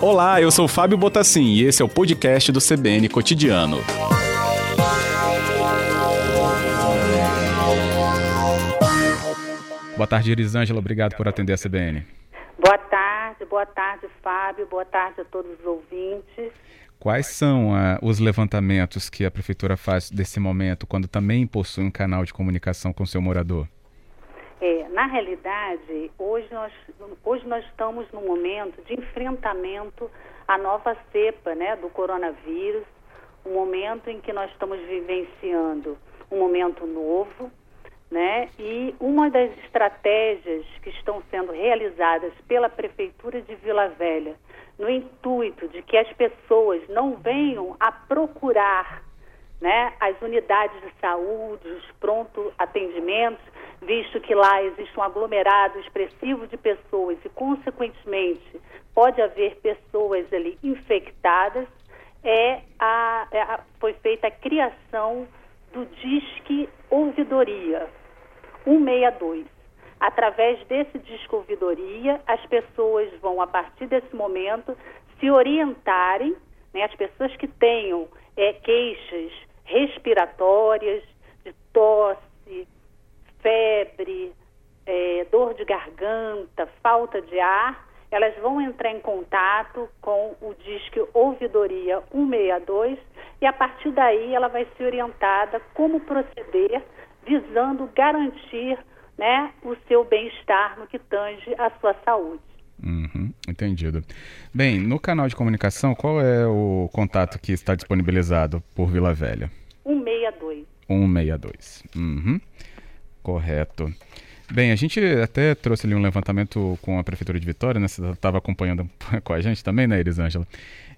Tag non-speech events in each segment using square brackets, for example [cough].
Olá, eu sou Fábio Botassin e esse é o podcast do CBN Cotidiano. Boa tarde, Elisângela. Obrigado por atender a CBN. Boa tarde, boa tarde, Fábio. Boa tarde a todos os ouvintes. Quais são uh, os levantamentos que a prefeitura faz desse momento, quando também possui um canal de comunicação com seu morador? Na realidade, hoje nós, hoje nós estamos num momento de enfrentamento à nova cepa né, do coronavírus, um momento em que nós estamos vivenciando um momento novo, né? E uma das estratégias que estão sendo realizadas pela Prefeitura de Vila Velha, no intuito de que as pessoas não venham a procurar né, as unidades de saúde, os pronto atendimentos, visto que lá existe um aglomerado expressivo de pessoas e, consequentemente, pode haver pessoas ali infectadas, é a, é a, foi feita a criação do Disque Ouvidoria 162. Através desse Disque Ouvidoria, as pessoas vão, a partir desse momento, se orientarem, né, as pessoas que tenham é, queixas respiratórias, de tosse, febre, é, dor de garganta, falta de ar, elas vão entrar em contato com o Disque Ouvidoria 162 e a partir daí ela vai ser orientada como proceder visando garantir né, o seu bem-estar no que tange a sua saúde. Uhum, entendido. Bem, no canal de comunicação, qual é o contato que está disponibilizado por Vila Velha? 162. 162. Uhum. Correto. Bem, a gente até trouxe ali um levantamento com a Prefeitura de Vitória, né? Você estava acompanhando [laughs] com a gente também, né, Elisângela?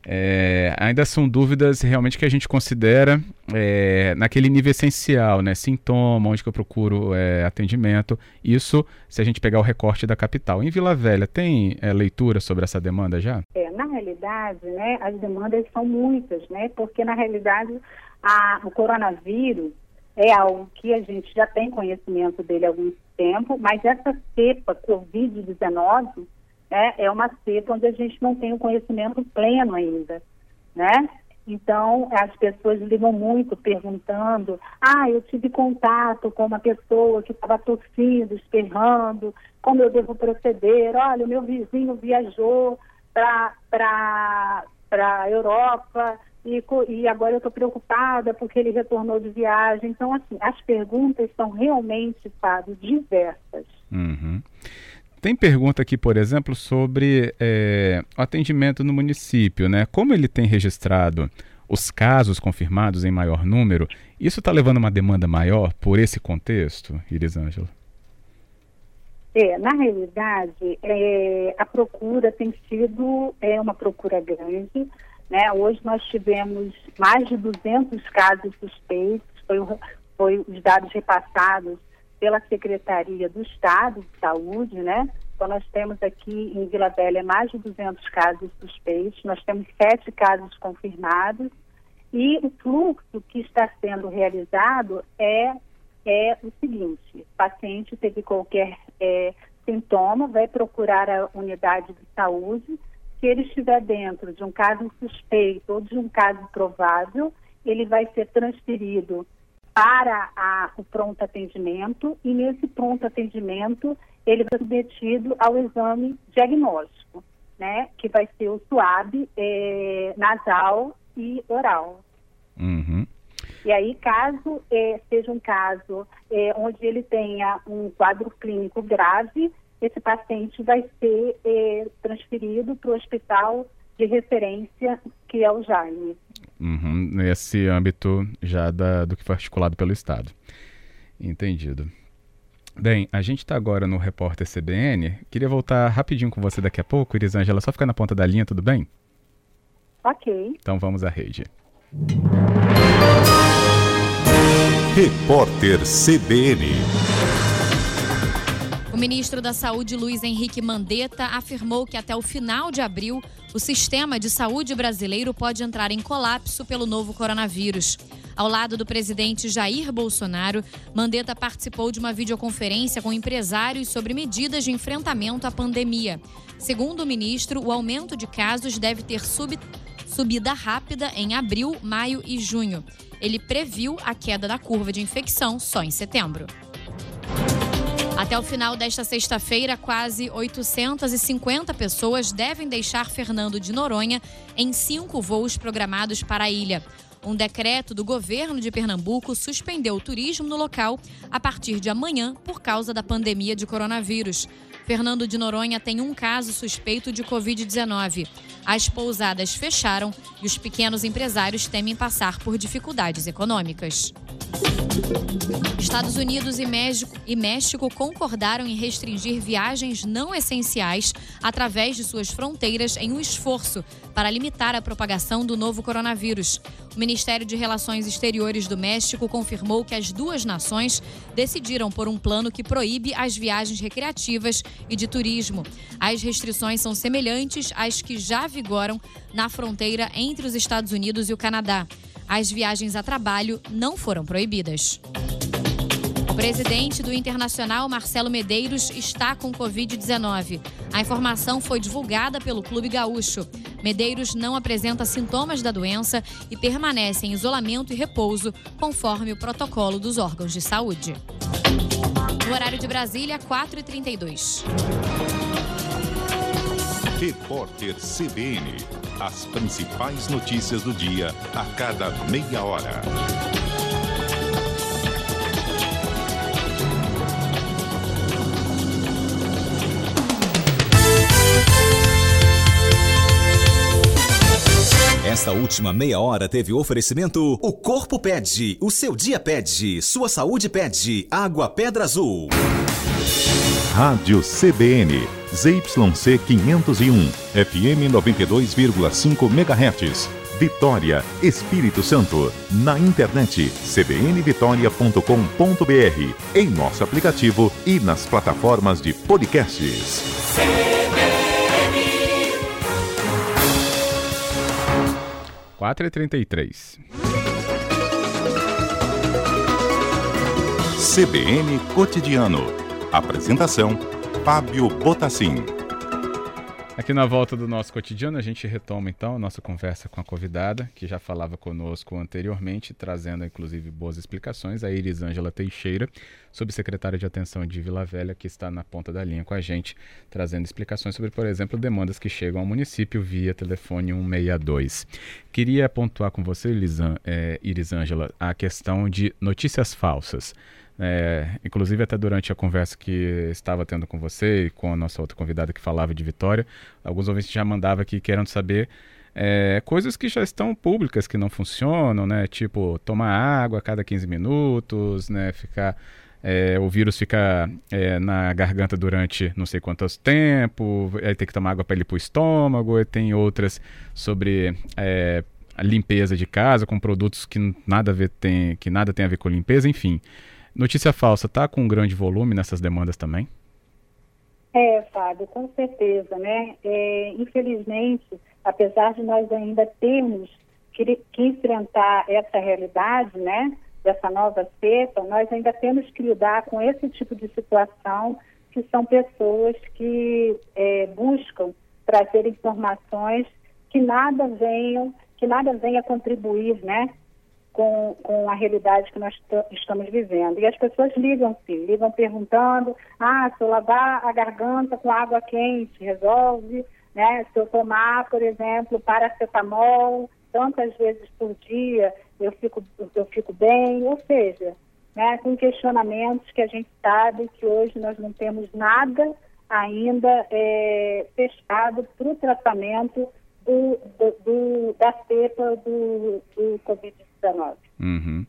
É, ainda são dúvidas realmente que a gente considera é, naquele nível essencial, né? Sintoma, onde que eu procuro é, atendimento. Isso se a gente pegar o recorte da capital. Em Vila Velha, tem é, leitura sobre essa demanda já? É, na realidade, né, as demandas são muitas, né? Porque na realidade a, o coronavírus é algo que a gente já tem conhecimento dele há algum tempo, mas essa cepa Covid-19 né, é uma cepa onde a gente não tem o conhecimento pleno ainda, né? Então, as pessoas ligam muito perguntando: ah, eu tive contato com uma pessoa que estava tossindo, esperrando, como eu devo proceder? Olha, o meu vizinho viajou para a Europa e, e agora eu estou preocupada porque ele retornou de viagem. Então, assim, as perguntas são realmente, Fábio, diversas. Uhum. Tem pergunta aqui, por exemplo, sobre é, o atendimento no município, né? Como ele tem registrado os casos confirmados em maior número, isso está levando uma demanda maior por esse contexto, Irisângela? É, na realidade, é, a procura tem sido é, uma procura grande, né? Hoje nós tivemos mais de 200 casos suspeitos, foi, foi os dados repassados pela Secretaria do Estado de Saúde, né? Então nós temos aqui em Vila Velha mais de 200 casos suspeitos, nós temos sete casos confirmados e o fluxo que está sendo realizado é é o seguinte: o paciente teve qualquer é, sintoma, vai procurar a unidade de saúde se ele estiver dentro de um caso suspeito ou de um caso provável, ele vai ser transferido para a, o pronto atendimento e nesse pronto atendimento ele vai ser submetido ao exame diagnóstico, né, que vai ser o SUAB é, nasal e oral. Uhum. E aí, caso é, seja um caso é, onde ele tenha um quadro clínico grave, esse paciente vai ser é, transferido para o hospital de referência, que é o Jaime. Uhum, nesse âmbito já da, do que foi articulado pelo Estado. Entendido. Bem, a gente está agora no Repórter CBN. Queria voltar rapidinho com você daqui a pouco, Irisângela, só ficar na ponta da linha, tudo bem? Ok. Então vamos à rede. Repórter CBN. O ministro da Saúde, Luiz Henrique Mandetta, afirmou que até o final de abril o sistema de saúde brasileiro pode entrar em colapso pelo novo coronavírus. Ao lado do presidente Jair Bolsonaro, Mandetta participou de uma videoconferência com empresários sobre medidas de enfrentamento à pandemia. Segundo o ministro, o aumento de casos deve ter sub, subida rápida em abril, maio e junho. Ele previu a queda da curva de infecção só em setembro. Até o final desta sexta-feira, quase 850 pessoas devem deixar Fernando de Noronha em cinco voos programados para a ilha. Um decreto do governo de Pernambuco suspendeu o turismo no local a partir de amanhã por causa da pandemia de coronavírus. Fernando de Noronha tem um caso suspeito de Covid-19. As pousadas fecharam e os pequenos empresários temem passar por dificuldades econômicas. Estados Unidos e México, e México concordaram em restringir viagens não essenciais através de suas fronteiras em um esforço para limitar a propagação do novo coronavírus. O Ministério de Relações Exteriores do México confirmou que as duas nações decidiram por um plano que proíbe as viagens recreativas e de turismo. As restrições são semelhantes às que já vigoram na fronteira entre os Estados Unidos e o Canadá. As viagens a trabalho não foram proibidas. O presidente do Internacional, Marcelo Medeiros, está com Covid-19. A informação foi divulgada pelo Clube Gaúcho. Medeiros não apresenta sintomas da doença e permanece em isolamento e repouso, conforme o protocolo dos órgãos de saúde. No horário de Brasília, 4h32. Repórter CBN. As principais notícias do dia a cada meia hora. Esta última meia hora teve oferecimento O Corpo Pede, o seu dia pede, sua saúde pede, Água Pedra Azul. Rádio CBN, ZYC 501, FM 92,5 MHz. Vitória, Espírito Santo. Na internet cbnvitoria.com.br, em nosso aplicativo e nas plataformas de podcasts. Quatro e trinta e três. CBN Cotidiano. Apresentação: Fábio Botassin. Aqui na volta do nosso cotidiano, a gente retoma então a nossa conversa com a convidada, que já falava conosco anteriormente, trazendo inclusive boas explicações, a Elisângela Teixeira, subsecretária de Atenção de Vila Velha, que está na ponta da linha com a gente, trazendo explicações sobre, por exemplo, demandas que chegam ao município via telefone 162. Queria pontuar com você, é, Elisângela, a questão de notícias falsas. É, inclusive, até durante a conversa que estava tendo com você e com a nossa outra convidada que falava de Vitória, alguns ouvintes já mandavam aqui querendo saber é, coisas que já estão públicas, que não funcionam, né? Tipo, tomar água a cada 15 minutos, né? Ficar. É, o vírus fica é, na garganta durante não sei quantos tempo, aí tem que tomar água para ir para o estômago, e tem outras sobre é, limpeza de casa com produtos que nada ver tem, que nada tem a ver com limpeza, enfim. Notícia falsa está com um grande volume nessas demandas também? É, Fábio, com certeza, né? É, infelizmente, apesar de nós ainda termos que, que, enfrentar essa realidade, né? Dessa nova cepa, nós ainda temos que lidar com esse tipo de situação, que são pessoas que é, buscam trazer informações que nada venham, que nada venha contribuir, né? Com, com a realidade que nós estamos vivendo. E as pessoas ligam sim, ligam perguntando, ah, se eu lavar a garganta com água quente, resolve, né? Se eu tomar, por exemplo, paracetamol tantas vezes por dia, eu fico, eu fico bem, ou seja, né, com questionamentos que a gente sabe que hoje nós não temos nada ainda é, fechado para o tratamento do, do, do, da cepa do, do Covid-19. Uhum.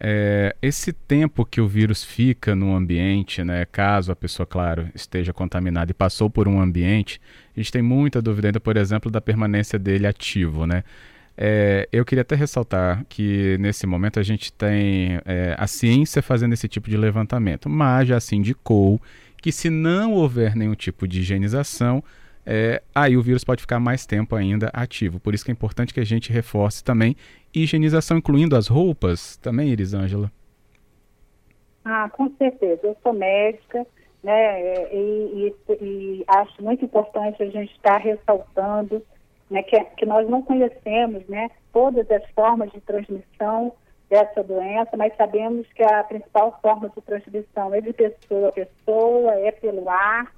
É, esse tempo que o vírus fica no ambiente, né, caso a pessoa, claro, esteja contaminada e passou por um ambiente, a gente tem muita dúvida ainda, por exemplo, da permanência dele ativo, né? É, eu queria até ressaltar que nesse momento a gente tem é, a ciência fazendo esse tipo de levantamento, mas já se indicou que se não houver nenhum tipo de higienização, é, aí o vírus pode ficar mais tempo ainda ativo. Por isso que é importante que a gente reforce também higienização, incluindo as roupas, também, Elisângela. Ah, com certeza. Eu sou médica, né, e, e, e acho muito importante a gente estar ressaltando né, que, que nós não conhecemos né, todas as formas de transmissão dessa doença, mas sabemos que a principal forma de transmissão é de pessoa a pessoa, é pelo ar,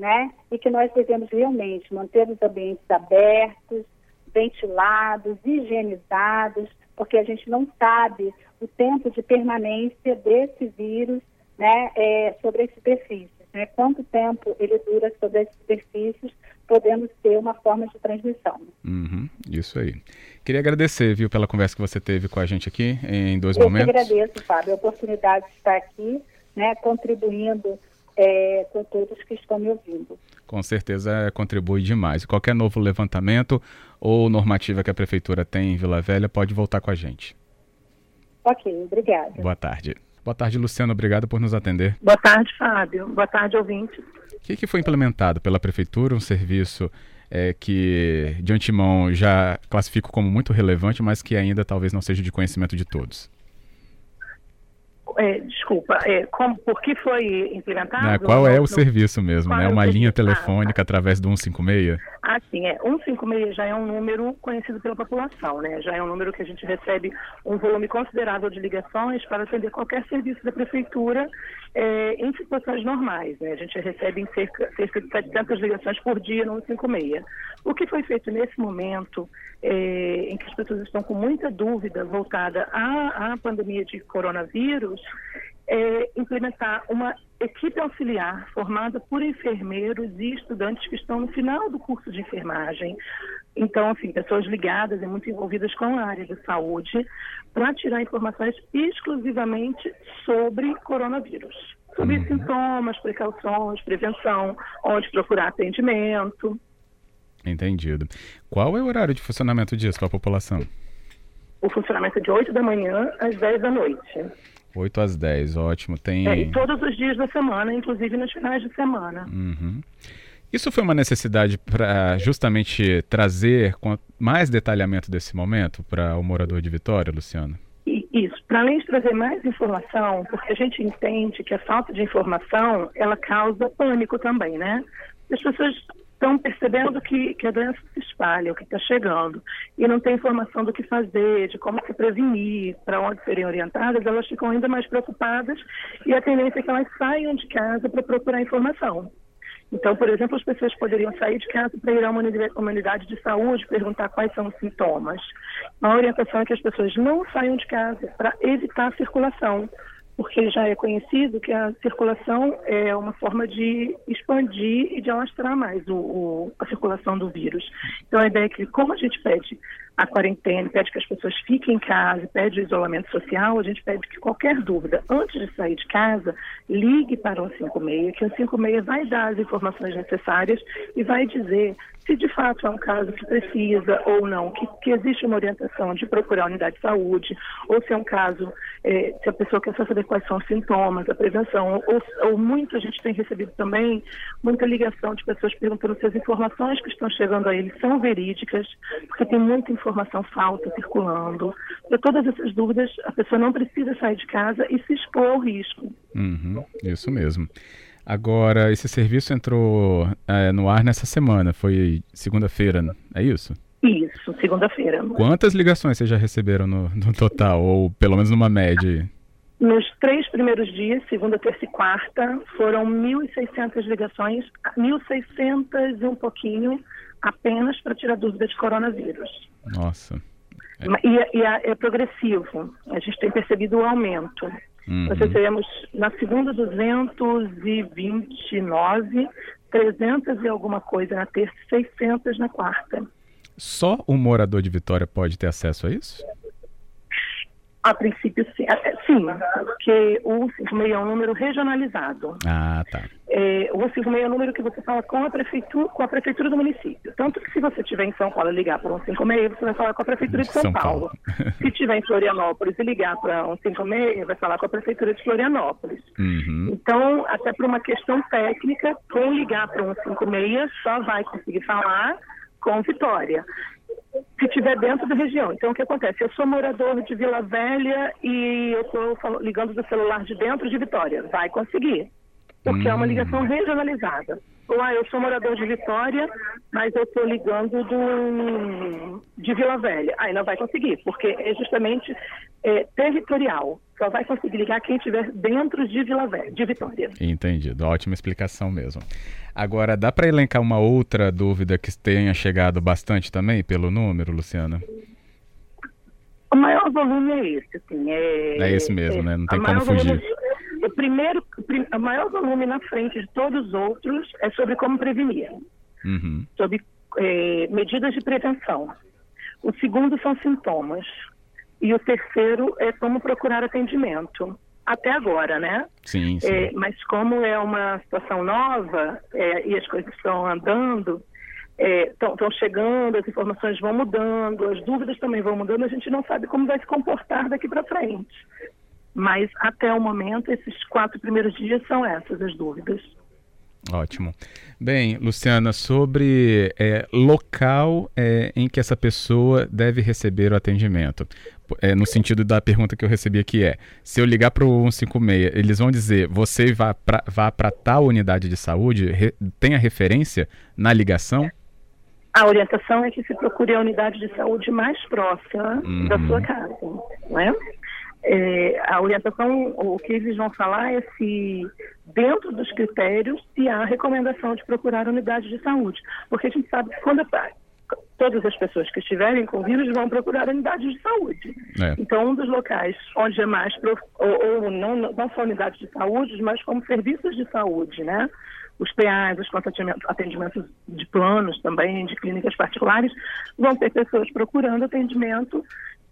né? E que nós devemos realmente manter os ambientes abertos, ventilados, higienizados, porque a gente não sabe o tempo de permanência desse vírus né, é, sobre as superfícies. Né? Quanto tempo ele dura sobre as superfícies, podendo ser uma forma de transmissão. Uhum, isso aí. Queria agradecer, viu, pela conversa que você teve com a gente aqui em dois Eu momentos. Eu agradeço, Fábio, a oportunidade de estar aqui, né, contribuindo é, com todos que estão me ouvindo. Com certeza contribui demais. Qualquer novo levantamento ou normativa que a Prefeitura tem em Vila Velha, pode voltar com a gente. Ok, obrigada. Boa tarde. Boa tarde, Luciano. Obrigado por nos atender. Boa tarde, Fábio. Boa tarde, ouvinte. O que, que foi implementado pela Prefeitura? Um serviço é, que, de antemão, já classifico como muito relevante, mas que ainda talvez não seja de conhecimento de todos. É, desculpa, é, como, por que foi implementado? Não, qual é o no, serviço mesmo, né? É Uma linha telefônica ah, através do 156? Ah, sim, é. 156 já é um número conhecido pela população, né? Já é um número que a gente recebe um volume considerável de ligações para atender qualquer serviço da prefeitura é, em situações normais, né? A gente recebe cerca, cerca de 700 ligações por dia no 156. O que foi feito nesse momento, é, em que as pessoas estão com muita dúvida voltada à, à pandemia de coronavírus, é implementar uma equipe auxiliar formada por enfermeiros e estudantes que estão no final do curso de enfermagem. Então, assim, pessoas ligadas e muito envolvidas com a área de saúde para tirar informações exclusivamente sobre coronavírus. Sobre uhum. sintomas, precauções, prevenção, onde procurar atendimento. Entendido. Qual é o horário de funcionamento disso para a população? O funcionamento é de 8 da manhã às 10 da noite. 8 às 10, ótimo. Tem... É, e todos os dias da semana, inclusive nos finais de semana. Uhum. Isso foi uma necessidade para justamente trazer mais detalhamento desse momento para o morador de Vitória, Luciano? Isso, para além de trazer mais informação, porque a gente entende que a falta de informação, ela causa pânico também, né? As pessoas estão percebendo que, que a doença se espalha, o que está chegando, e não tem informação do que fazer, de como se prevenir, para onde serem orientadas, elas ficam ainda mais preocupadas e a tendência é que elas saiam de casa para procurar informação. Então, por exemplo, as pessoas poderiam sair de casa para ir a uma unidade de saúde, perguntar quais são os sintomas. A orientação é que as pessoas não saiam de casa para evitar a circulação, porque já é conhecido que a circulação é uma forma de expandir e de alastrar mais o, o, a circulação do vírus. Então, a ideia é que, como a gente pede a quarentena, pede que as pessoas fiquem em casa, pede o isolamento social, a gente pede que qualquer dúvida, antes de sair de casa, ligue para o 156, que o 156 vai dar as informações necessárias e vai dizer se de fato é um caso que precisa ou não, que, que existe uma orientação de procurar a unidade de saúde, ou se é um caso, é, se a pessoa quer saber quais são os sintomas, a prevenção, ou, ou muito a gente tem recebido também muita ligação de pessoas perguntando se as informações que estão chegando a eles são verídicas, porque tem muita informação falsa circulando. Para todas essas dúvidas, a pessoa não precisa sair de casa e se expor ao risco. Uhum, isso mesmo. Agora, esse serviço entrou é, no ar nessa semana, foi segunda-feira, é isso? Isso, segunda-feira. Quantas ligações vocês já receberam no, no total, ou pelo menos numa média? Nos três primeiros dias, segunda, terça e quarta, foram 1.600 ligações, 1.600 e um pouquinho, apenas para tirar dúvida de coronavírus. Nossa. É. E, e é, é progressivo, a gente tem percebido o aumento. Uhum. Nós recebemos na segunda 229, 300 e alguma coisa na terça 600 na quarta. Só o morador de Vitória pode ter acesso a isso? A princípio, sim. É, sim, porque o 56 é um número regionalizado. Ah, tá. É, o 56 é um número que você fala com a prefeitura, com a prefeitura do município. Tanto que se você estiver em São Paulo e ligar para um 56, você vai falar com a prefeitura de São, São Paulo. Paulo. se estiver em Florianópolis e ligar para um 56, vai falar com a prefeitura de Florianópolis. Uhum. Então, até por uma questão técnica, quem ligar para um 56 só vai conseguir falar com Vitória se estiver dentro da região. Então, o que acontece? Eu sou morador de Vila Velha e eu estou ligando do celular de dentro de Vitória. Vai conseguir, porque hum. é uma ligação regionalizada. Ou, ah, eu sou morador de Vitória, mas eu estou ligando do, de Vila Velha. Aí não vai conseguir, porque é justamente é, territorial. Só vai conseguir ligar quem estiver dentro de Vila Velha, de Vitória. Entendido. Ótima explicação mesmo. Agora, dá para elencar uma outra dúvida que tenha chegado bastante também pelo número, Luciana? O maior volume é esse, assim. É, é esse mesmo, é, né? Não tem como fugir. Volume, o primeiro, o maior volume na frente de todos os outros é sobre como prevenir. Uhum. Sobre é, medidas de prevenção. O segundo são sintomas. E o terceiro é como procurar atendimento até agora, né? Sim, sim. É, mas como é uma situação nova é, e as coisas estão andando, estão é, chegando, as informações vão mudando, as dúvidas também vão mudando, a gente não sabe como vai se comportar daqui para frente. Mas até o momento, esses quatro primeiros dias são essas as dúvidas. Ótimo. Bem, Luciana, sobre é, local é, em que essa pessoa deve receber o atendimento. É, no sentido da pergunta que eu recebi aqui é, se eu ligar para o 156, eles vão dizer, você vá para tal unidade de saúde, re, tem a referência na ligação? A orientação é que se procure a unidade de saúde mais próxima uhum. da sua casa, não é? É, a orientação, o que eles vão falar é se, dentro dos critérios, se há recomendação de procurar unidade de saúde. Porque a gente sabe que quando todas as pessoas que estiverem com vírus vão procurar unidades de saúde. É. Então, um dos locais onde é mais, ou, ou, não, não só unidades de saúde, mas como serviços de saúde, né? Os PAs, os atendimentos de planos também, de clínicas particulares, vão ter pessoas procurando atendimento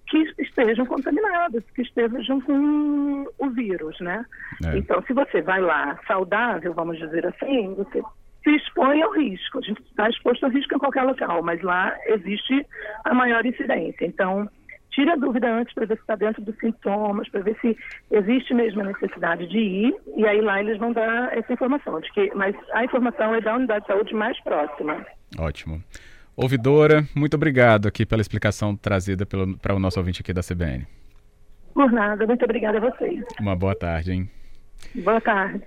que estejam contaminadas, que estejam com o vírus, né? É. Então, se você vai lá saudável, vamos dizer assim, você se expõe ao risco. A gente está exposto ao risco em qualquer local, mas lá existe a maior incidência. Então, tire a dúvida antes para ver se está dentro dos sintomas, para ver se existe mesmo a necessidade de ir, e aí lá eles vão dar essa informação. De que, mas a informação é da unidade de saúde mais próxima. Ótimo. Ouvidora, muito obrigado aqui pela explicação trazida para o nosso ouvinte aqui da CBN. Por nada, muito obrigada a vocês. Uma boa tarde, hein? Boa tarde.